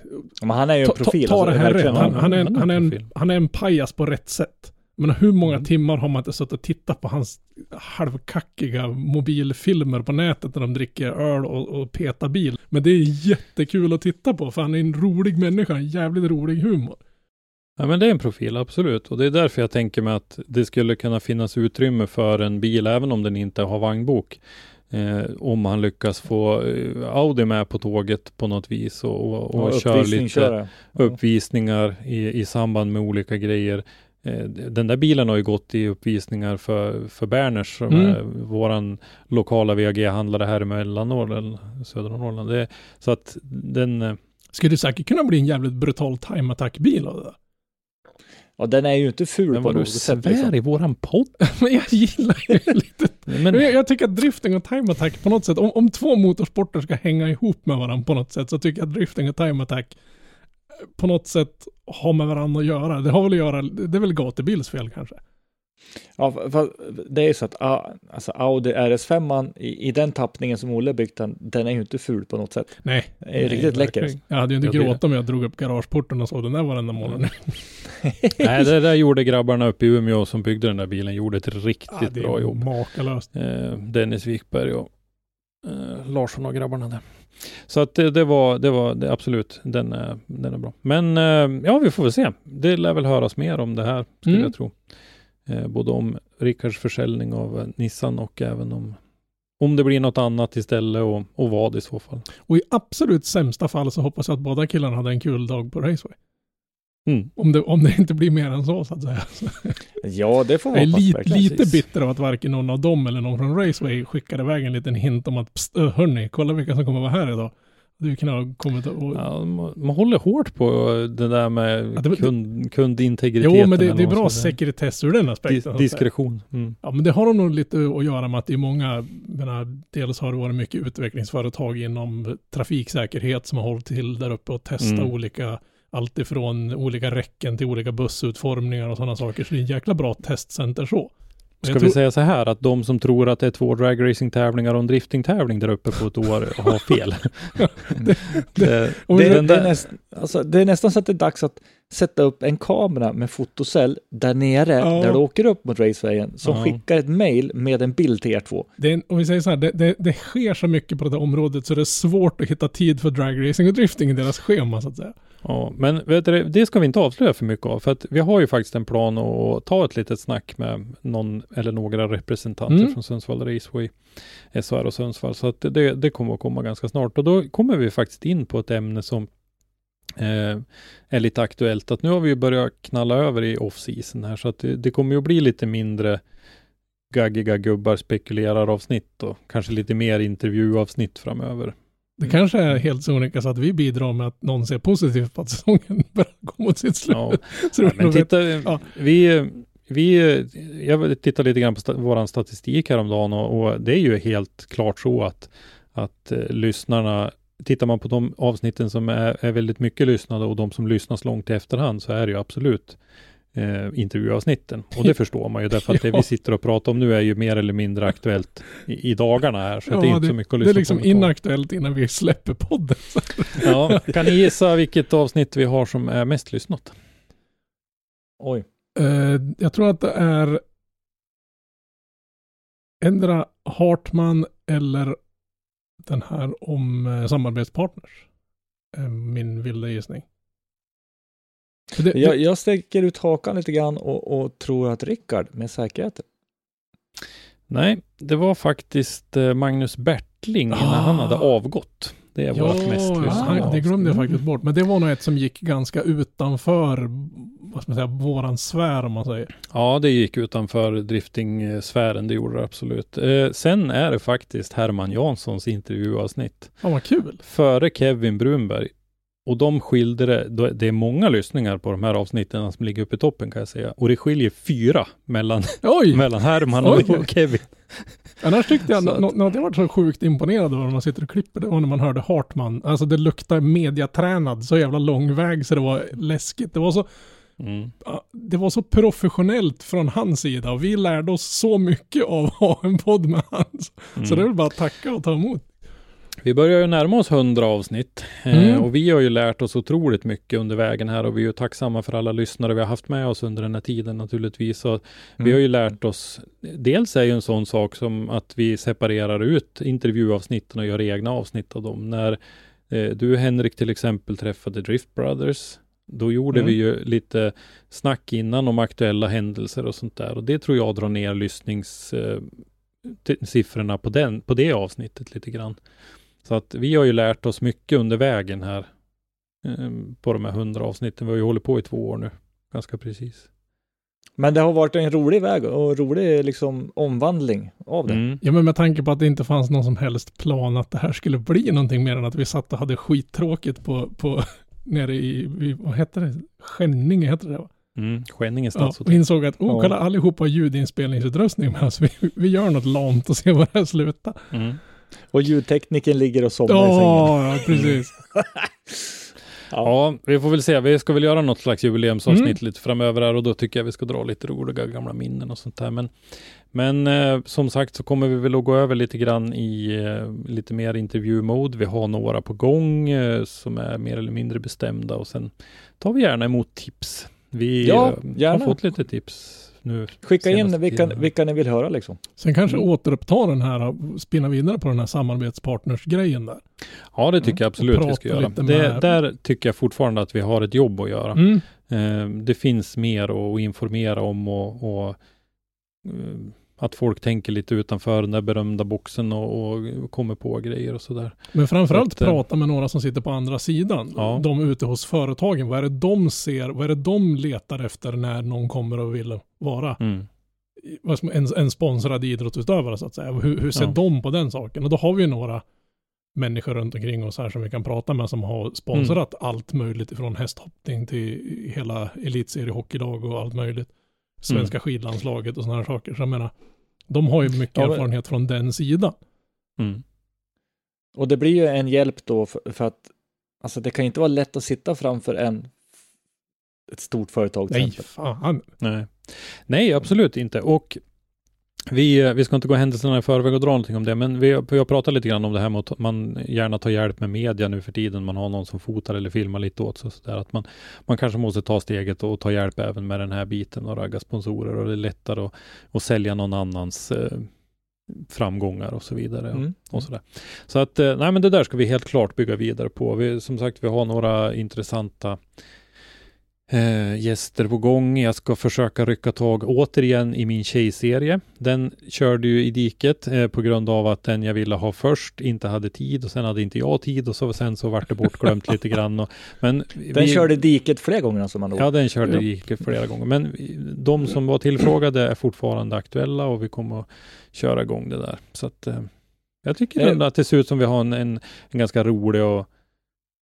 Men han är ju en
Ta, ta,
profil.
ta
alltså,
det här rätt. Han, han, är en,
han är en profil.
han är en pajas på rätt sätt. Men hur många
Mm.
timmar har man inte suttit och tittat på hans halvkackiga mobilfilmer på nätet när de dricker öl och, och petar bil. Men det är jättekul att titta på för han är en rolig människa, en jävligt rolig humor.
Ja men det är en profil, absolut. Och det är därför jag tänker mig att det skulle kunna finnas utrymme för en bil, även om den inte har vagnbok. Eh, om han lyckas få eh, Audi med på tåget på något vis och, och, och
Ja,
kör lite.
Ja.
uppvisningar i, i samband med olika grejer. Eh, Den där bilen har ju gått i uppvisningar för, för Berners, som
Mm.
är våran lokala VG-handlare här i Mellannorrland, södra Norrland. Det, så att den, eh,
Skulle säkert kunna bli en jävligt brutal time attack-bil av det där.
Ja, den är ju inte ful
men
på något sätt.
svär
Liksom.
i våran podd.
Men jag gillar ju lite
Men,
jag, jag tycker att drifting och time attack på något sätt, om, om två motorsporter ska hänga ihop med varandra på något sätt, så tycker jag att drifting och time attack eh, på något sätt har med varandra att göra. Det har väl att göra, det är väl gatubils fel kanske.
Ja, för- för det är ju så att ah, alltså Audi RS5 i, i den tappningen som Olle byggt den, den är ju inte ful på något sätt.
Nej.
Det är ju riktigt läcker.
verkligen. Jag hade ju inte gråtit om jag drog upp garageporten och såg den där varenda morgon.
nej, det där gjorde grabbarna uppe i Umeå som byggde den där bilen, gjorde ett riktigt
Ja,
bra jobb.
makalöst.
eh, Dennis Wikberg och eh, Larsson och grabbarna där. Så att det, det var, det var det, absolut, den är, den är bra. Men eh, ja, vi får väl se. Det lär väl höras mer om det här, skulle
Mm.
jag tro. Eh, både om Rickards försäljning av eh, Nissan och även om om det blir något annat istället och, och vad i så fall.
Och i absolut sämsta fall så hoppas jag att båda killarna hade en kul dag på Raceway.
Mm.
Om det, om det inte blir mer än så, så att säga.
Ja, det får
jag är
man hoppas
lite,
precis.
bitter av att varken någon av dem eller någon från Raceway skickade iväg en liten hint om att hörni, kolla vilka som kommer vara här idag. Du kan ha kommit och...
Ja, man, man håller hårt på det där med
Ja, det-
kund, kundintegriteten.
Jo, men det, det är bra sekretess ur den aspekten.
Dis, diskretion. Mm.
Ja, men det har nog lite att göra med att det är många, menar, dels har det varit mycket utvecklingsföretag inom trafiksäkerhet som har hållit till där uppe och testat
Mm.
olika, allt ifrån olika räcken till olika bussutformningar och sådana saker. Så det är en jäkla bra testcenter så.
Ska
jag
vi
tror-
säga så här att de som tror att det är två dragracing-tävlingar och en drifting-tävling där uppe på ett år har fel. det,
är näst, alltså, det är nästan så att det är dags att sätta upp en kamera med fotocell där nere,
Ja.
där du åker upp mot racewayen, som
Ja.
skickar ett mail med en bild till er två.
Det är, en- om vi säger så här, det, det, det sker så mycket på det här området så det är svårt att hitta tid för dragracing och drifting i deras schema så att säga.
Ja, men du, det ska vi inte avslöja för mycket av. För att vi har ju faktiskt en plan att ta ett litet snack med någon eller några representanter
Mm.
från Sundsvall Raceway, SHR och Sundsvall. Så att det, det kommer att komma ganska snart. Och då kommer vi faktiskt in på ett ämne som eh, är lite aktuellt. Att nu har vi ju börjat knalla över i off-season här. Så att det, det kommer ju att bli lite mindre gaggiga gubbar spekulerar avsnitt och kanske lite mer intervjuavsnitt framöver.
Det kanske är helt sonika så att vi bidrar med att någon ser positivt på att säsongen börjar gå mot sitt slut.
Ja, Ja, men titta,
ja.
vi, vi, jag tittade lite grann på sta, våran statistik häromdagen och, och det är ju helt klart så att, att eh, lyssnarna, tittar man på de avsnitten som är, är väldigt mycket lyssnade och de som lyssnas långt i efterhand så är det ju absolut eh, intervjuavsnitten. Och det förstår man ju därför att det
Ja.
vi sitter och pratar om nu är ju mer eller mindre aktuellt i, i dagarna här. Så
Ja,
att det är inte så mycket att
det
lyssna
är liksom
på.
inaktuellt innan vi släpper podden.
Ja, kan ni gissa vilket avsnitt vi har som är mest lyssnat?
Oj.
Eh, jag tror att det är ändra Hartman eller den här om eh, samarbetspartners. Eh, min vilda gissning. För Det,
Jag, jag sträcker ut hakan lite grann och, och tror att Rickard med säkerhet.
Nej, det var faktiskt eh, Magnus Bertling
Ah.
han hade avgått. Det är
ja,
vårt mest lyssnade
han, det glömde jag
Mm.
faktiskt bort. Men det var nog ett som gick ganska utanför, vad ska man säga, våran sfär om man säger.
Ja, det gick utanför drifting-sfären, det gjorde det absolut. Eh, sen är det faktiskt Herman Janssons intervjuavsnitt.
Fan vad kul.
Före Kevin Brunberg. Och de skilde det, det är många lyssningar på de här avsnitten som ligger uppe i toppen kan jag säga. Och det skiljer fyra mellan, mellan Herman
Oj.
och Kevin.
Annars tyckte jag,
Så att-
nå- något jag varit så sjukt imponerad av när man sitter och klipper, det var när man hörde Hartman. Alltså det luktar mediatränad så jävla lång väg så det var läskigt. Det var så,
Mm.
Det var så professionellt från hans sida och vi lärde oss så mycket av att ha en podd med hans. Så
Mm.
det är väl bara att tacka och ta emot.
Vi börjar ju närma oss 100 avsnitt
Mm.
eh, och vi har ju lärt oss otroligt mycket under vägen här och vi är ju tacksamma för alla lyssnare vi har haft med oss under den här tiden naturligtvis. Så Vi
Mm.
har ju lärt oss, dels är ju en sån sak som att vi separerar ut intervjuavsnitten och gör egna avsnitt av dem. När eh, du Henrik till exempel träffade Drift Brothers, då gjorde
Mm.
vi ju lite snack innan om aktuella händelser och sånt där och det tror jag drar ner lyssningssiffrorna eh, på, den, på det avsnittet lite grann. Så att vi har ju lärt oss mycket under vägen här eh, på de här hundra avsnitten. Vi har ju hållit på i två år nu, ganska precis.
Men det har varit en rolig väg och rolig liksom omvandling av det.
Mm.
Ja men med tanke på att det inte fanns någon som helst plan att det här skulle bli någonting mer än att vi satt och hade skittråkigt på, på nere i, i vad heter det? Skänninge heter det va?
Mm. Skänninge
Ja, och
stadshotell.
insåg att, oh kolla allihopa ljudinspelningsutrustning med oss. Vi, vi gör något lamt och ser var det här slutar.
Mm.
Och ljudtekniken ligger och somnar i sängen.
Ja, precis.
Ja, vi får väl se. Vi ska väl göra något slags jubileumsavsnitt
Mm.
lite framöver här och då tycker jag vi ska dra lite roliga gamla minnen och sånt där. Men, men eh, som sagt så kommer vi väl att gå över lite grann i eh, lite mer intervjumode. Vi har några på gång eh, som är mer eller mindre bestämda och sen tar vi gärna emot tips. Vi
Ja,
eh, har fått lite tips nu.
Skicka in vilka,
tiden.
vilka ni vill höra liksom.
Sen kanske
Mm.
återuppta den här, spinna vidare på den här samarbetspartners-grejen där.
Ja, det tycker jag absolut vi ska göra. Det, där tycker jag fortfarande att vi har ett jobb att göra.
Mm.
Eh, det finns mer att informera om och, och eh, att folk tänker lite utanför den där berömda boxen och, och kommer på grejer och sådär.
Men framförallt
att, eh,
prata med några som sitter på andra sidan.
Ja.
De ute hos företagen. Vad är det de ser? Vad är det de letar efter när någon kommer och vill vara
Mm.
en, en sponsrad idrottsutövare så att säga. Hur, hur ser
Ja.
de på den saken? Och då har vi några människor runt omkring oss här som vi kan prata med som har sponsrat
Mm.
allt möjligt ifrån hästhoppning till hela elitseriehockeylag och allt möjligt. Svenska skidlandslaget och sådana här saker. Så jag menar, de har ju mycket
Ja,
erfarenhet från den sidan.
Mm.
Och det blir ju en hjälp då för, för att alltså det kan inte vara lätt att sitta framför en ett stort företag till
Nej,
exempel.
fan.
Nej. Nej, absolut inte. Och vi, eh, vi ska inte gå händelserna i förväg och dra någonting om det, men vi, vi har pratat lite grann om det här med att man gärna tar hjälp med media nu för tiden. Man har någon som fotar eller filmar lite åt sig. och Så där, att man, man kanske måste ta steget och ta hjälp även med den här biten och ragga sponsorer och det är lättare att, att sälja någon annans eh, framgångar och så vidare. Och,
Mm.
och sådär. Så att, eh, nej men det där ska vi helt klart bygga vidare på. Vi, som sagt, vi har några intressanta eh, gäster på gång. Jag ska försöka rycka tag återigen i min tjejserie. Den körde ju i diket eh, på grund av att den jag ville ha först inte hade tid och sen hade inte jag tid och så sen så vart det bortglömt lite grann. Och, men
Den körde diket flera gånger alltså man
Ja, den körde
Ja.
diket flera gånger. Men vi- de som var tillfrågade är fortfarande aktuella och vi kommer att köra igång det där. Så att eh, jag tycker
Eh.
ändå att det ser ut som vi har en, en, en ganska rolig och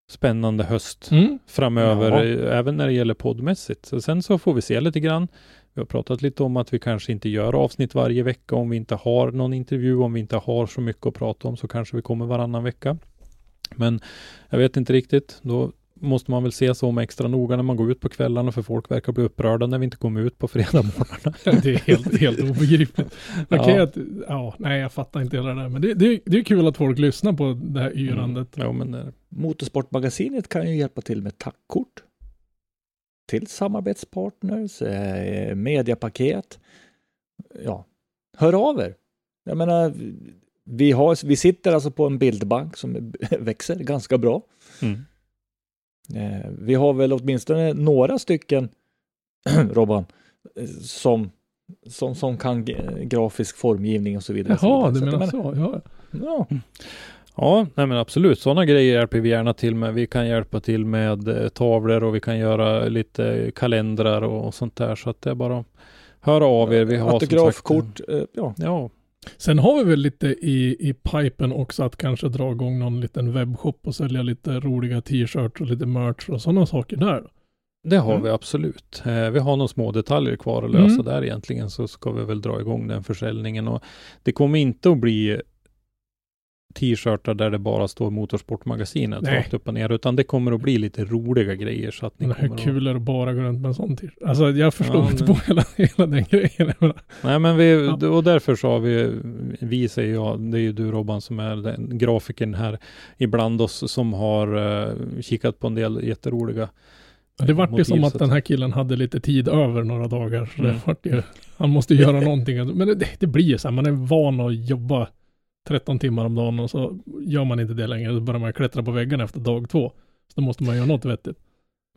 spännande höst
Mm.
framöver,
Ja.
även när det gäller poddmässigt. Så sen så får vi se lite grann. Vi har pratat lite om att vi kanske inte gör avsnitt varje vecka om vi inte har någon intervju, om vi inte har så mycket att prata om så kanske vi kommer varannan vecka. Men jag vet inte riktigt. Då måste man väl se sig om extra noga när man går ut på kvällarna för folk verkar bli upprörda när vi inte kommer ut på fredag morgnarna.
Det är helt, helt obegripligt.
Ja.
Okej att, ja, nej jag fattar inte hela det där. Men det, det, det är kul att folk lyssnar på det här yrandet.
Mm. Jo, men det,
Motorsportmagasinet kan ju hjälpa till med tackkort till samarbetspartners, eh, mediapaket. Ja, hör av er. Jag menar, vi, har, vi sitter alltså på en bildbank som växer ganska bra.
mm.
Eh, vi har väl åtminstone några stycken, Robban, eh, som, som, som kan g- grafisk formgivning och så vidare. och så
Jaha,
vidare.
du
Så
menar så? Ja.
Ja,
Ja, nej men absolut. Sådana grejer hjälper vi gärna till med. Vi kan hjälpa till med eh, tavlor och vi kan göra lite kalendrar och, sånt där. Så att det är bara att höra av er. Vi har
autografkort, ja.
Ja,
Sen har vi väl lite i, i pipen också att kanske dra igång någon liten webbshop och sälja lite roliga t-shirts och lite merch och sådana saker där.
det har
Mm.
vi absolut. Eh, vi har några små detaljer kvar att lösa
Mm.
där egentligen. Så ska vi väl dra igång den försäljningen. Och det kommer inte att bli t-shirtar där det bara står Motorsportmagasinet
Nej.
rakt upp och ner, utan det kommer att bli lite roliga grejer så att ni
Men hur kul är det att bara gå runt med en sån t-shirt? Alltså jag förstår
Ja,
inte
men-
på hela, hela den grejen.
Nej men vi,
Ja.
och därför så har vi, vi säger jag, det är ju du Robban som är den grafikern här ibland oss som har uh, kikat på en del jätteroliga
Det vart ju som att den här killen hade lite tid över några dagar. Så
Mm.
det vart ju, han måste ju göra någonting. Men det, det blir ju så här, man är van att jobba 13 timmar om dagen och så gör man inte det längre. Då börjar man klättra på väggarna efter dag två. Så då måste man göra något vettigt.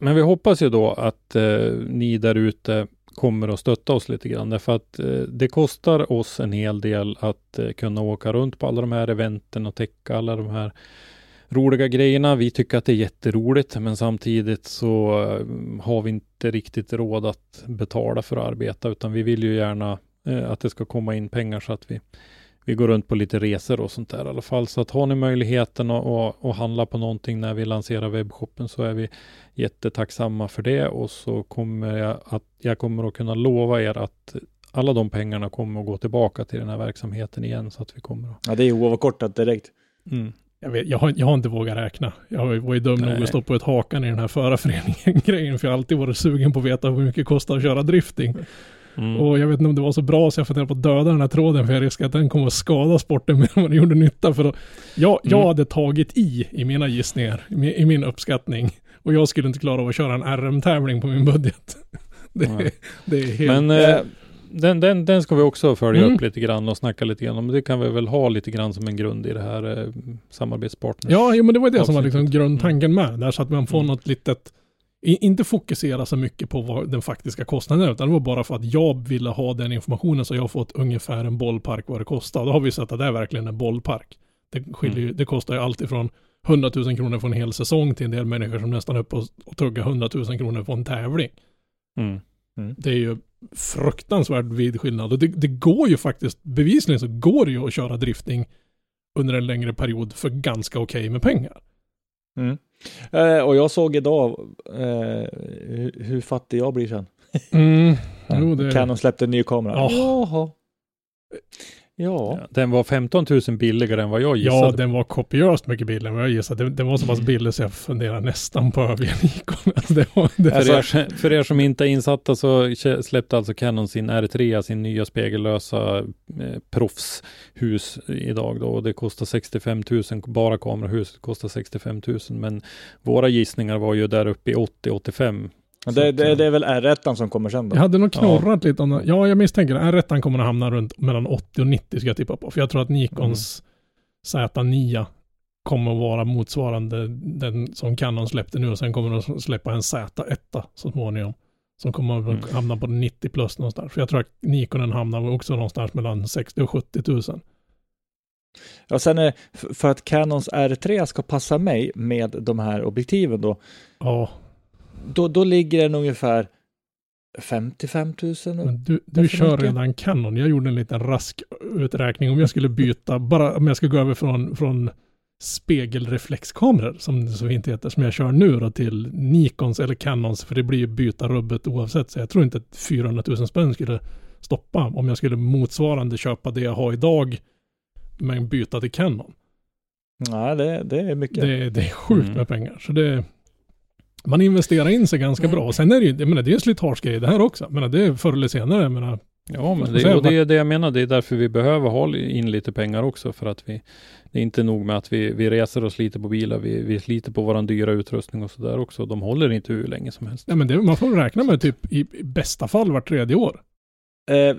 Men vi hoppas ju då att eh, ni där ute kommer att stötta oss lite grann. Därför att eh, det kostar oss en hel del att eh, kunna åka runt på alla de här eventen och täcka alla de här roliga grejerna. Vi tycker att det är jätteroligt, men samtidigt så eh, har vi inte riktigt råd att betala för att arbeta, utan vi vill ju gärna eh, att det ska komma in pengar så att vi vi går runt på lite resor och sånt där i alla fall. Så att har ni möjligheten att, att, att handla på någonting när vi lanserar webbshoppen så är vi jättetacksamma för det och så kommer jag att jag kommer att kunna lova er att alla de pengarna kommer att gå tillbaka till den här verksamheten igen så att vi kommer att...
Ja, det är oavkortat direkt.
Mm.
Jag, vet, jag, har, jag har inte vågat räkna. Jag var ju dum nog att stå på ett hakan i den här förarföreningen-grejen. För jag har alltid varit sugen på att veta hur mycket det kostar att köra drifting.
Mm.
Och jag vet inte om det var så bra så jag funderade på att döda den här tråden. För jag riskerar att den kommer att skada sporten mer än vad den gjorde nytta. För då, jag, jag
Mm.
hade tagit i, i mina gissningar, i, min- uppskattning. Och jag skulle inte klara av att köra en RM-tävling på min budget. Det, det är helt...
Men eh, den, den, den ska vi också följa
Mm.
upp lite grann och snacka lite grann om. Det kan vi väl ha lite grann som en grund i det här eh, samarbetspartners.
Ja, jo, men det var det som var liksom
avsnittet.
grundtanken med det där, så att man får
Mm.
något litet, inte fokusera så mycket på vad den faktiska kostnaden är, utan det var bara för att jag ville ha den informationen så jag har fått ungefär en bollpark vad det kostar. Då har vi sett att det är verkligen en bollpark. Det, skiljer, ju- det kostar ju allt ifrån 100 000 kronor för en hel säsong till en del människor som nästan är uppe och, och tuggar 100 000 kronor på en tävling.
Mm.
Det är ju fruktansvärt vid skillnad. Och det, det går ju faktiskt, bevisligen så går det ju att köra drifting under en längre period för ganska okej med pengar.
Eh, och jag såg idag eh, hur, hur fattig jag blir sen.
Mm. Jo, det...
Canon släppte en ny kamera.
Ja.
Jaha. Ja.
Ja, Den var 15 000 billigare än vad jag gissade.
Ja, den var kopiöst mycket billigare än vad jag gissade. Den, den var så pass billig så jag funderar nästan på överge Nikon. Alltså, det var, det,
För, er, för er som inte är insatta så släppte alltså Canon sin R3, sin nya spegellösa eh, proffshus idag då. Och det kostar 65 000, bara kamerahuset kostar 65 000. Men våra gissningar var ju där uppe i 80-85.
Det,
Så
det,
att,
det är väl R1 som kommer sen då?
jag hade nog knorrat lite om det. Ja, jag misstänker det. R1 kommer att hamna runt mellan 80 och 90 ska jag tippa på. För jag tror att Nikons Z9 kommer att vara motsvarande den som Canon släppte nu och sen kommer de att släppa en Z1 så småningom. Som kommer att
Mm.
hamna på 90 plus någonstans. För jag tror att Nikonen hamnar också någonstans mellan 60 och 70 000.
Ja, sen är, f- för att Canons R3 ska passa mig med de här objektiven då,
Ja,
då, då ligger den ungefär 55 000.
Men du, du kör
inte?
redan Canon. Jag gjorde en liten rask uträkning. Om jag skulle byta, bara om jag ska gå över från, från spegelreflexkameror, som det så fint heter, som jag kör nu då, till Nikons eller Canons, för det blir ju byta rubbet oavsett. Så jag tror inte att 400 000 spänn skulle stoppa om jag skulle motsvarande köpa det jag har idag, men byta till Canon.
Nej, det, det är mycket.
Det, det är sjukt
Mm.
med pengar. Så det, man investerar in sig ganska bra. Och sen är det ju, jag menar, det är en slitagegrej det här också. Jag menar, det är förr eller senare, jag menar,
Ja, men det,
jag
och det är det jag menar. Det är därför vi behöver ha in lite pengar också. För att vi, det är inte nog med att vi, vi reser och sliter på bilar. Vi, vi sliter på våran dyra utrustning och sådär också. De håller inte hur länge som helst.
Ja men det, man får räkna med typ i, i bästa fall vart tredje år.
Eh,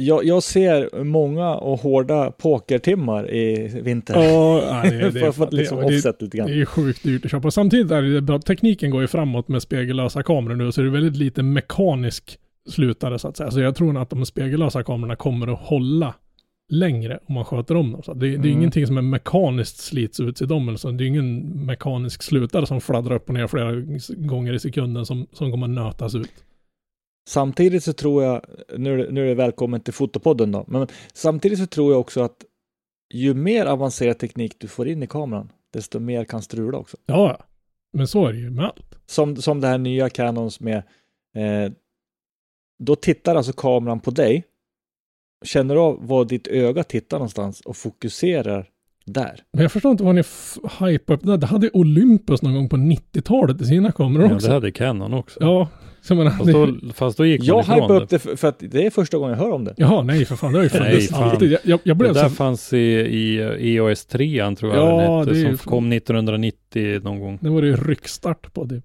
jag, jag ser många och hårda pokertimmar i vinter.
Ja, nej, det, det,
för, för att liksom
det,
offset lite
det är
grann.
ju sjukt dyrt att köpa. Samtidigt är det bra, tekniken går ju framåt med spegellösa kameror nu, så det är väldigt lite mekanisk slutare så att säga. Så jag tror att de spegellösa kamerorna kommer att hålla längre om man sköter om dem. Så det, det är
Mm.
ingenting som är mekaniskt slits ut i dem. Det är ingen mekanisk slutare som fladdrar upp och ner flera gånger i sekunden som, som kommer nötas ut.
Samtidigt så tror jag, nu, är det- nu är det välkommen till Fotopodden då, men samtidigt så tror jag också att ju mer avancerad teknik du får in i kameran, desto mer kan strula också.
Ja, ja. men så är det ju med allt.
Som, som det här nya Canons med, eh, då tittar alltså kameran på dig, känner av var ditt öga tittar någonstans och fokuserar där.
Men jag förstår inte vad ni hypar upp det. Det hade Olympus någon gång på 90-talet i sina kameror
Ja,
också.
det hade Canon också.
Ja, jag menar,
Fast då, fast då gick man
Jag
det.
upp det för, för att det är första gången jag hör om det.
Jaha, nej för fan. Det har ju
Nej,
funnits
fan.
alltid. Jag, jag, jag
Det
blev
där
så...
fanns i, i EOS 3 tror jag
Ja,
den hette,
det
som kom 1990 någon gång.
Det var det ju ryckstart på det.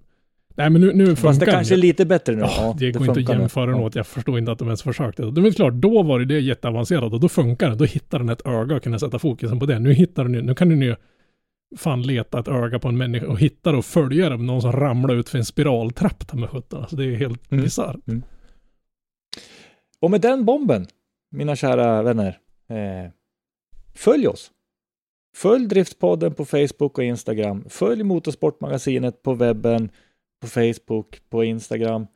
Nej men nu, nu funkar
Fast det kanske är
det.
lite bättre nu.
Ja, det går inte att
nu.
jämföra
Ja.
något. Jag förstår inte att de ens försökte. Det är klart, då var det det jätteavancerat och då funkar det. Då hittar den ett öga och kunde sätta fokusen på det. Nu hittar den ju, nu kan den ju fan leta ett öga på en människa och hitta och följa det med någon som ramlar ut för en spiraltrapp där med sjutton. Alltså det är helt
Mm.
bisarrt.
Och med den bomben, mina kära vänner, eh, följ oss. Följ Driftspodden på Facebook och Instagram. Följ Motorsportmagasinet på webben, på Facebook, på Instagram.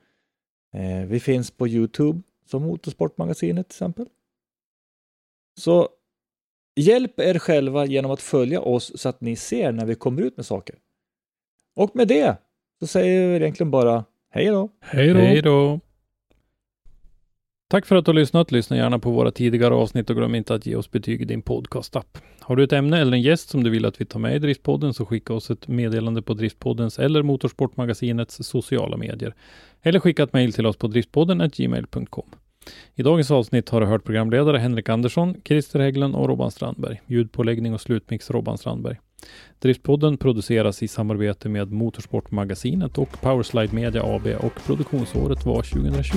Eh, vi finns på Youtube som Motorsportmagasinet till exempel. Så hjälp er själva genom att följa oss så att ni ser när vi kommer ut med saker. Och med det så säger vi egentligen bara hej då.
Hej då!
Hej då! Tack för att du har lyssnat. Lyssna gärna på våra tidigare avsnitt och glöm inte att ge oss betyg i din podcast-app. Har du ett ämne eller en gäst som du vill att vi tar med i Driftpodden så skicka oss ett meddelande på Driftpoddens eller Motorsportmagasinets sociala medier. Eller skicka ett mejl till oss på driftpodden gmail.com. I dagens avsnitt har du hört programledare Henrik Andersson, Christer Hägglund och Robban Strandberg. Ljudpåläggning och slutmix Robban Strandberg. Driftpodden produceras i samarbete med Motorsportmagasinet och Powerslide Media AB och produktionsåret var 2020.